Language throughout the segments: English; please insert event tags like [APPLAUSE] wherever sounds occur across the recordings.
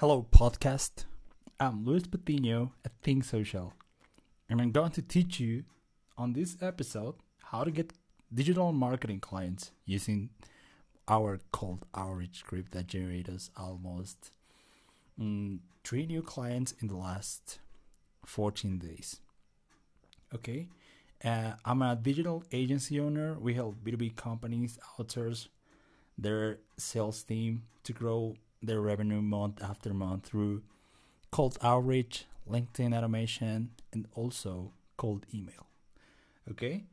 Hello, podcast. I'm Luis Patino at Think Social, and I'm going to teach you on this episode how to get digital marketing clients using our cold outreach script that generates almost mm, three new clients in the last 14 days. Okay, uh, I'm a digital agency owner. We help B2B companies outsource their sales team to grow their revenue month after month through cold outreach, LinkedIn automation, and also cold email. Okay,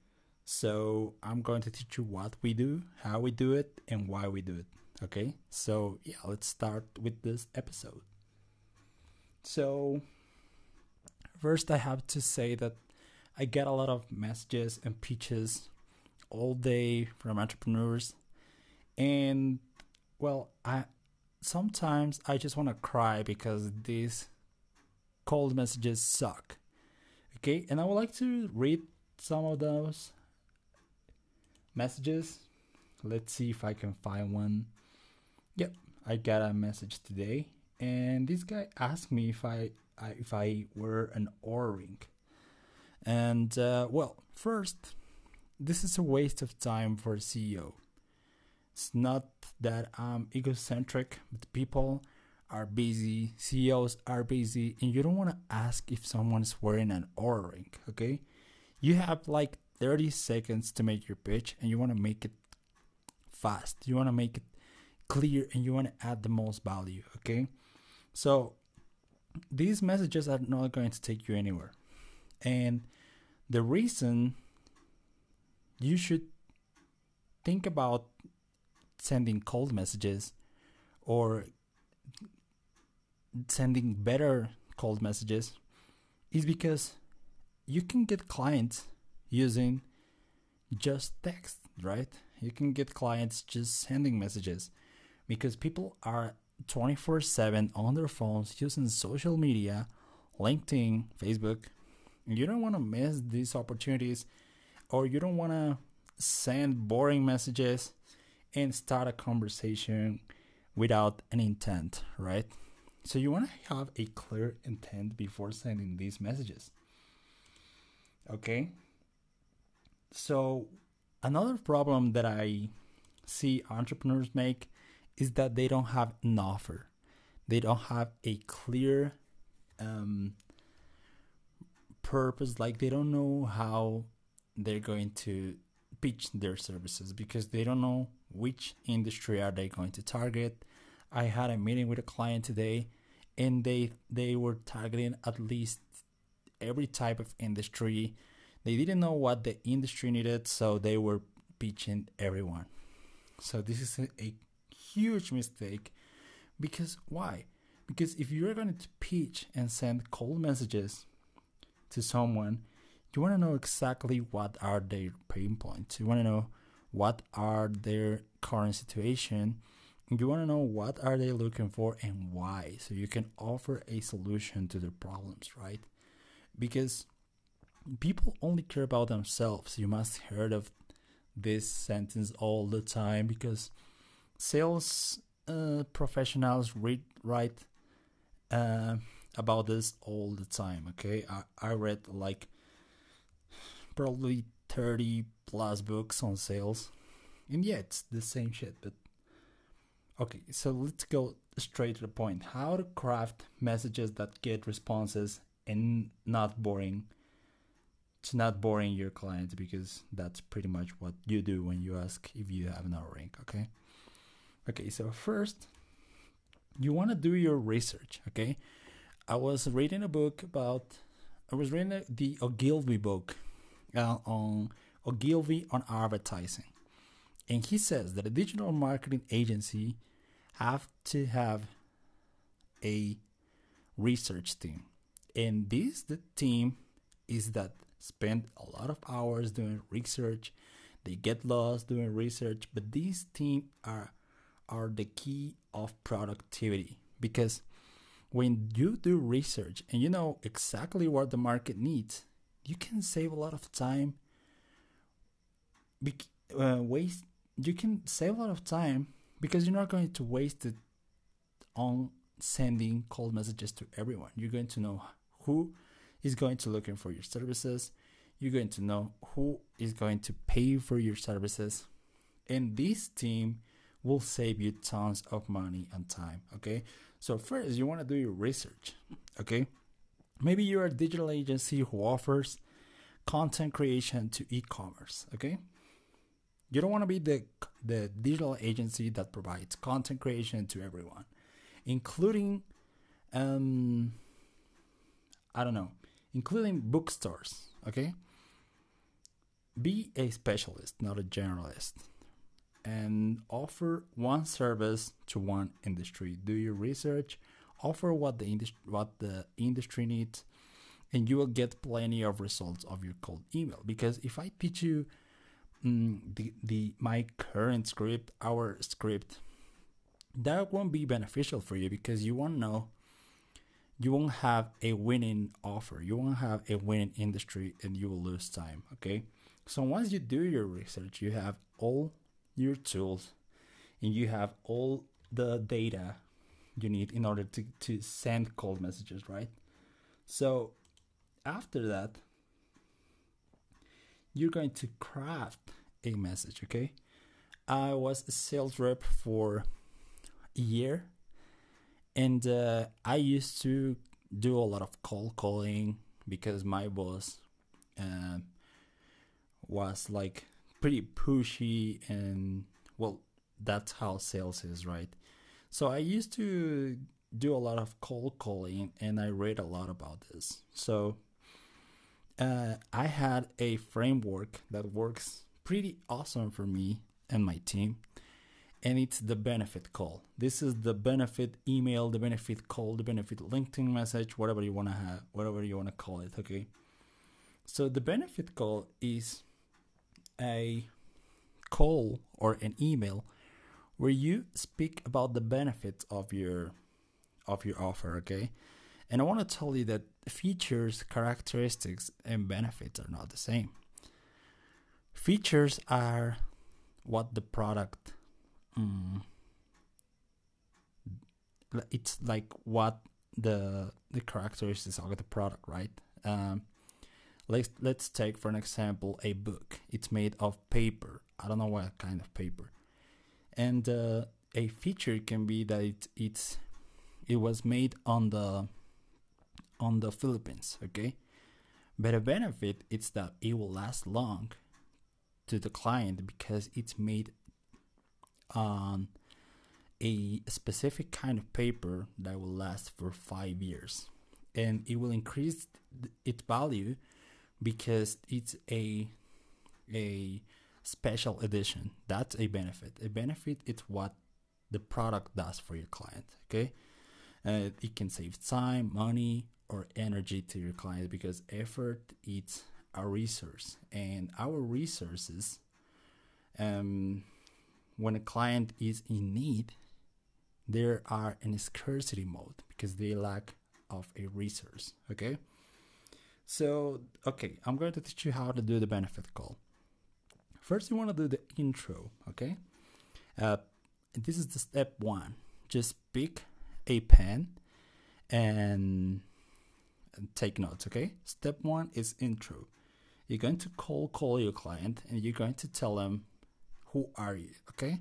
so I'm going to teach you what we do, how we do it, and why we do it. Okay, so yeah, let's start with this episode. So, first, I have to say that I get a lot of messages and pitches all day from entrepreneurs, and well, I sometimes I just want to cry because these cold messages suck. Okay, and I would like to read some of those messages. Let's see if I can find one. Yep, I got a message today, and this guy asked me if I, I if I were an Oura ring. And uh, well, first, this is a waste of time for a CEO. It's not that I'm egocentric, but people are busy, CEOs are busy, and you don't want to ask if someone's wearing an Oura ring, okay? You have like 30 seconds to make your pitch and you want to make it fast. You want to make it clear and you want to add the most value, okay? So these messages are not going to take you anywhere. And the reason you should think about sending cold messages or sending better cold messages is because you can get clients using just text, right? You can get clients just sending messages because people are 24 7 on their phones using social media, LinkedIn, Facebook. You don't want to miss these opportunities or you don't want to send boring messages and start a conversation without an intent, right? So you want to have a clear intent before sending these messages. Okay? So another problem that I see entrepreneurs make is that they don't have an offer. They don't have a clear um, purpose. Like they don't know how they're going to pitch their services because they don't know which industry are they going to target. I had a meeting with a client today and they they were targeting at least every type of industry. They didn't know what the industry needed, so they were pitching everyone. So this is a, a huge mistake because why? Because if you're going to pitch and send cold messages to someone, you want to know exactly what are their pain points. You want to know what are their current situation. You want to know what are they looking for and why, so you can offer a solution to their problems, right? Because people only care about themselves. You must heard of this sentence all the time because sales uh, professionals read write uh, about this all the time. Okay, I, I read like probably 30 plus books on sales. And yeah, it's the same shit, but okay, so let's go straight to the point. How to craft messages that get responses and not boring. It's not boring your clients because that's pretty much what you do when you ask if you have an ring, okay? Okay, so first you want to do your research, okay? I was reading a book about I was reading the Ogilvy book uh, on Ogilvy on advertising. And he says that a digital marketing agency have to have a research team. And this the team is that spend a lot of hours doing research. They get lost doing research, but these team are are the key of productivity because when you do research and you know exactly what the market needs, you can save a lot of time. Be- uh, waste you can save a lot of time because you're not going to waste it on sending cold messages to everyone. You're going to know who is going to looking for your services. You're going to know who is going to pay for your services. And this team will save you tons of money and time. Okay. So first you want to do your research. Okay. Maybe you're a digital agency who offers content creation to e-commerce. Okay. You don't want to be the the digital agency that provides content creation to everyone, including um I don't know, including bookstores, okay? Be a specialist, not a generalist. And offer one service to one industry. Do your research, offer what the industry what the industry needs, and you will get plenty of results of your cold email. Because if I teach you mm, the the my current script, our script, that won't be beneficial for you because you won't know you won't have a winning offer. You won't have a winning industry and you will lose time. Okay. So once you do your research, you have all your tools and you have all the data you need in order to, to send cold messages, right? So after that, you're going to craft a message, okay? I was a sales rep for a year and uh, I used to do a lot of cold calling because my boss uh, was like pretty pushy and well that's how sales is right so i used to do a lot of cold calling and i read a lot about this so uh, i had a framework that works pretty awesome for me and my team and it's the benefit call. This is the benefit email, the benefit call, the benefit LinkedIn message, whatever you want to have, whatever you want to call it, okay? So the benefit call is a call or an email where you speak about the benefits of your of your offer, okay? And I want to tell you that features, characteristics, and benefits are not the same. Features are what the product mm, it's like what the the characteristics of the product, right? Um, let's let's take for an example a book. It's made of paper. I don't know what kind of paper, and uh, a feature can be that it, it's it was made on the on the Philippines. Okay, but a benefit is that it will last long to the client because it's made on a specific kind of paper that will last for five years and it will increase its value because it's a a special edition that's a benefit a benefit is what the product does for your client okay uh, it can save time money or energy to your client because effort is a resource and our resources um when a client is in need, they are in scarcity mode because they lack of a resource. Okay. So, okay, I'm going to teach you how to do the benefit call. First, you want to do the intro. Okay. Uh, this is the step one. Just pick a pen and take notes. Okay. Step one is intro. You're going to call call your client and you're going to tell them who are you? Okay,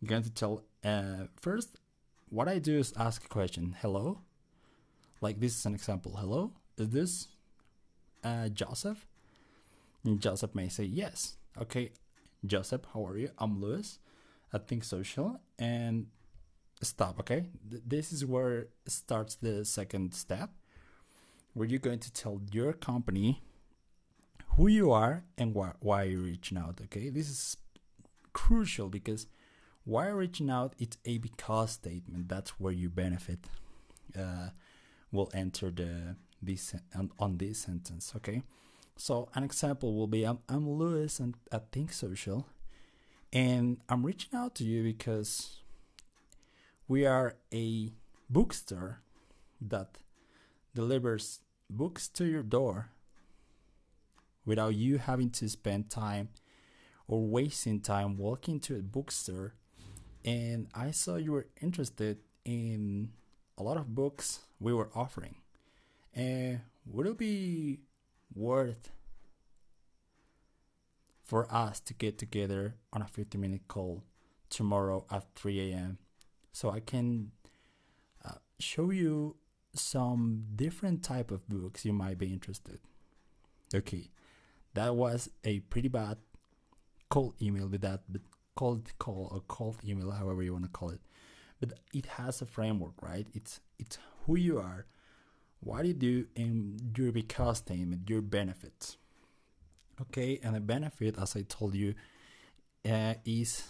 You're going to tell uh, first. What I do is ask a question. Hello, like this is an example. Hello, is this uh, Joseph? And Joseph may say yes. Okay, Joseph, how are you? I'm Luis at Think Social, and stop. Okay, Th- this is where starts the second step, where you're going to tell your company who you are and why why you're reaching out. Okay, this is crucial because why reaching out it's a because statement that's where you benefit uh, will enter the this on, on this sentence okay so an example will be i'm, I'm Luis and at think social and i'm reaching out to you because we are a bookstore that delivers books to your door without you having to spend time or wasting time walking to a bookstore and I saw you were interested in a lot of books we were offering. And would it be worth for us to get together on a 50 minute call tomorrow at 3 a.m. so I can uh, show you some different type of books you might be interested. Okay, that was a pretty bad cold email with that, but cold call or cold email, however you want to call it. But it has a framework, right? It's it's who you are, what do you do, and your because statement, your benefits. Okay, and the benefit, as I told you, uh, is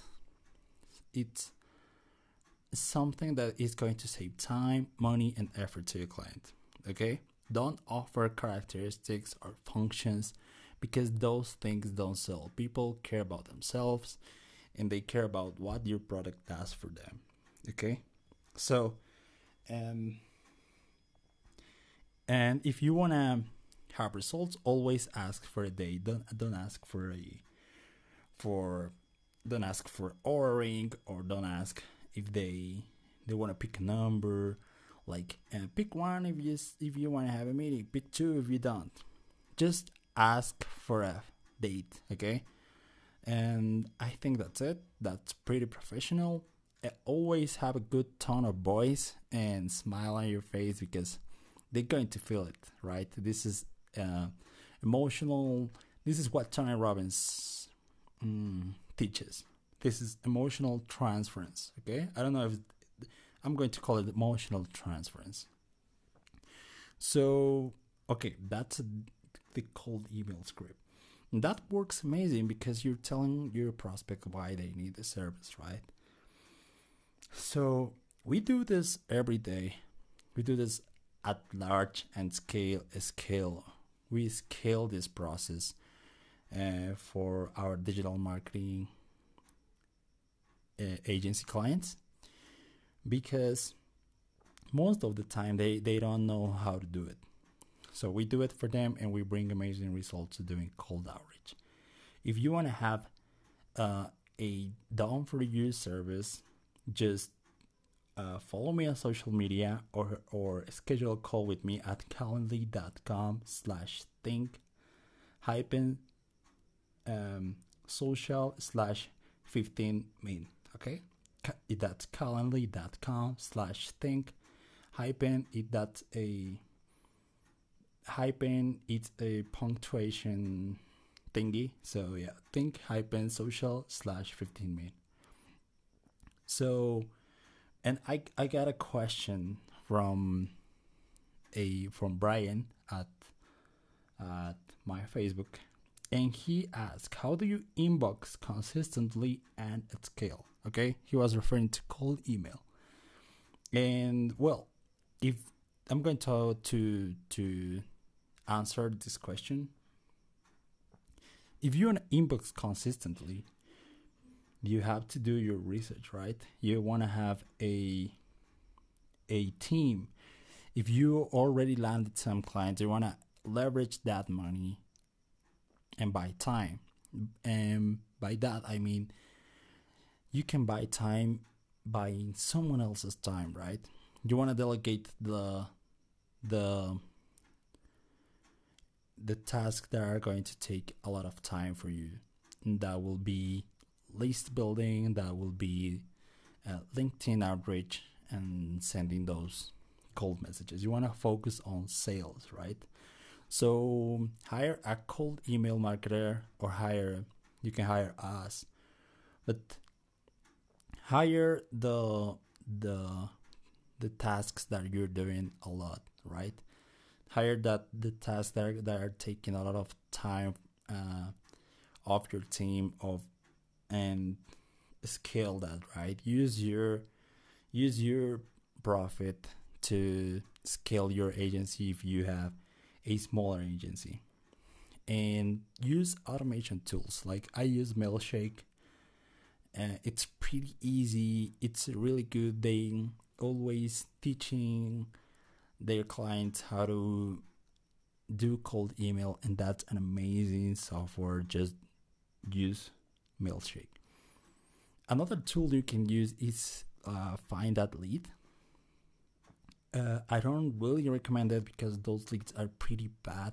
it's something that is going to save time, money, and effort to your client. Okay, don't offer characteristics or functions because those things don't sell. People care about themselves and they care about what your product does for them. Okay, so um, and if you wanna have results, always ask for a day. Don't don't ask for a for don't ask for ordering or don't ask if they they want to pick a number. Like uh, pick one if you if you want to have a meeting. Pick two if you don't. Just ask for a date okay? And i think that's it. That's pretty professional. I always have a good tone of voice and smile on your face because they're going to feel it right? This is uh, emotional this is what tony robbins mm, teaches. This is emotional transference okay? I don't know if i'm going to call it emotional transference. So okay that's the cold email script. And that works amazing because you're telling your prospect why they need the service right? So we do this every day. We do this at large and scale scale we scale this process uh, for our digital marketing uh, agency clients because most of the time they, they don't know how to do it. So we do it for them and we bring amazing results to doing cold outreach. If you want to have uh, a down for you service, just uh, follow me on social media or, or schedule a call with me at calendly.com slash think hyphen um, social slash 15 min okay? That's calendly.com slash think hyphen it that's a hyphen it's a punctuation thingy. So yeah think hyphen social slash 15 min. So and i i got a question from a from brian at at my facebook. And he asked how do you inbox consistently and at scale? Okay? He was referring to cold email. And well if i'm going to to to answer this question. If you inbox consistently you have to do your research right you want to have a a team if you already landed some clients you want to leverage that money and buy time and by that i mean you can buy time buying someone else's time, right? You want to delegate the the the tasks that are going to take a lot of time for you. And that will be list building, that will be uh, LinkedIn outreach, and sending those cold messages. You want to focus on sales, right? So hire a cold email marketer or hire you can hire us. But hire the the the tasks that you're doing a lot, right? Hire that the tasks that are, that are taking a lot of time uh, off your team of and scale that right. Use your use your profit to scale your agency if you have a smaller agency and use automation tools like I use Mailshake uh, it's pretty easy. It's a really good. They always teaching their clients how to do cold email, and that's an amazing software. Just use Mailshake. Another tool you can use is uh, Find That Lead. Uh, I don't really recommend it because those leads are pretty bad.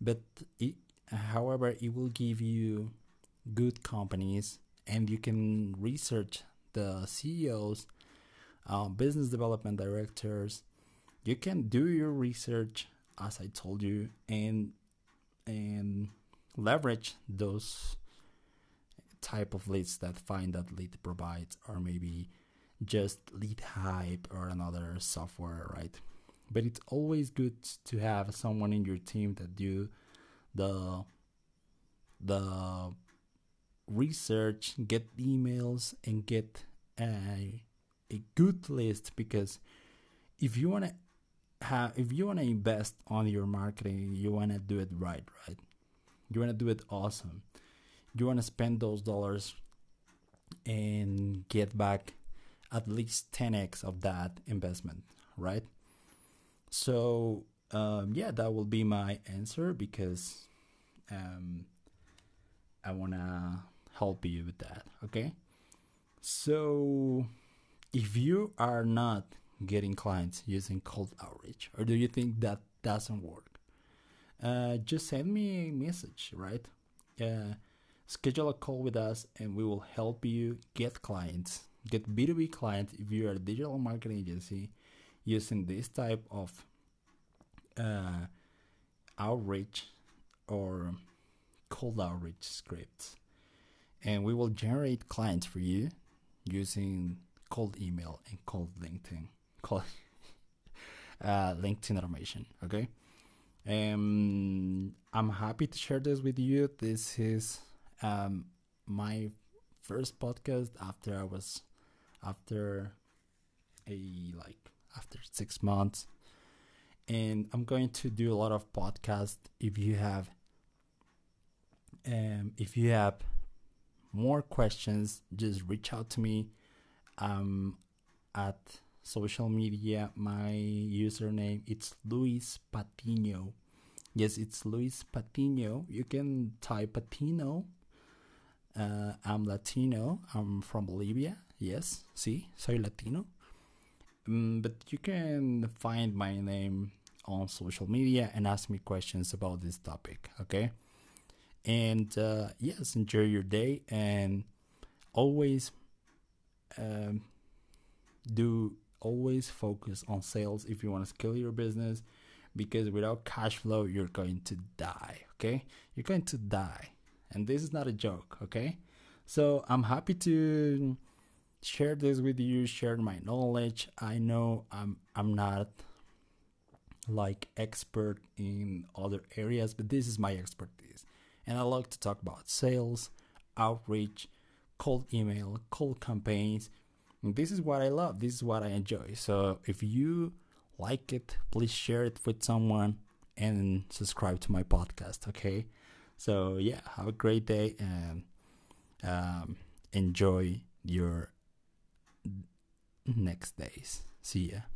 But it, however, it will give you good companies, and you can research the CEOs, uh, business development directors. You can do your research, as I told you, and and leverage those type of leads that find that lead provides, or maybe just lead hype or another software, right? But it's always good to have someone in your team that do the the research, get emails, and get a a good list because if you wanna have if you wanna invest on your marketing, you wanna do it right, right? You wanna do it awesome. You wanna spend those dollars and get back at least 10x of that investment, right? So, um, yeah, that will be my answer because um, I want to help you with that, okay? So, if you are not getting clients using cold outreach, or do you think that doesn't work? Uh, just send me a message, right? Uh, schedule a call with us and we will help you get clients get B2B clients if you're a digital marketing agency using this type of uh, outreach or cold outreach scripts. And we will generate clients for you using cold email and cold LinkedIn, cold [LAUGHS] uh, LinkedIn automation. Okay. Um, I'm happy to share this with you. This is um, my first podcast after I was after a like after six months. And i'm going to do a lot of podcasts if you have um if you have more questions just reach out to me. Um at social media my username it's luis patino yes it's luis patino you can type patino uh, i'm latino. I'm from bolivia. Yes, sí, soy Latino. Um, but you can find my name on social media and ask me questions about this topic, okay? And uh, yes, enjoy your day and always um, do always focus on sales if you want to scale your business because without cash flow you're going to die okay? You're going to die and this is not a joke okay so i'm happy to share this with you, share my knowledge. I know I'm I'm not like expert in other areas, but this is my expertise. And I like to talk about sales, outreach, cold email, cold campaigns. And this is what I love. This is what I enjoy. So if you like it, please share it with someone and subscribe to my podcast, okay? So yeah, have a great day and um, enjoy your next days. See ya.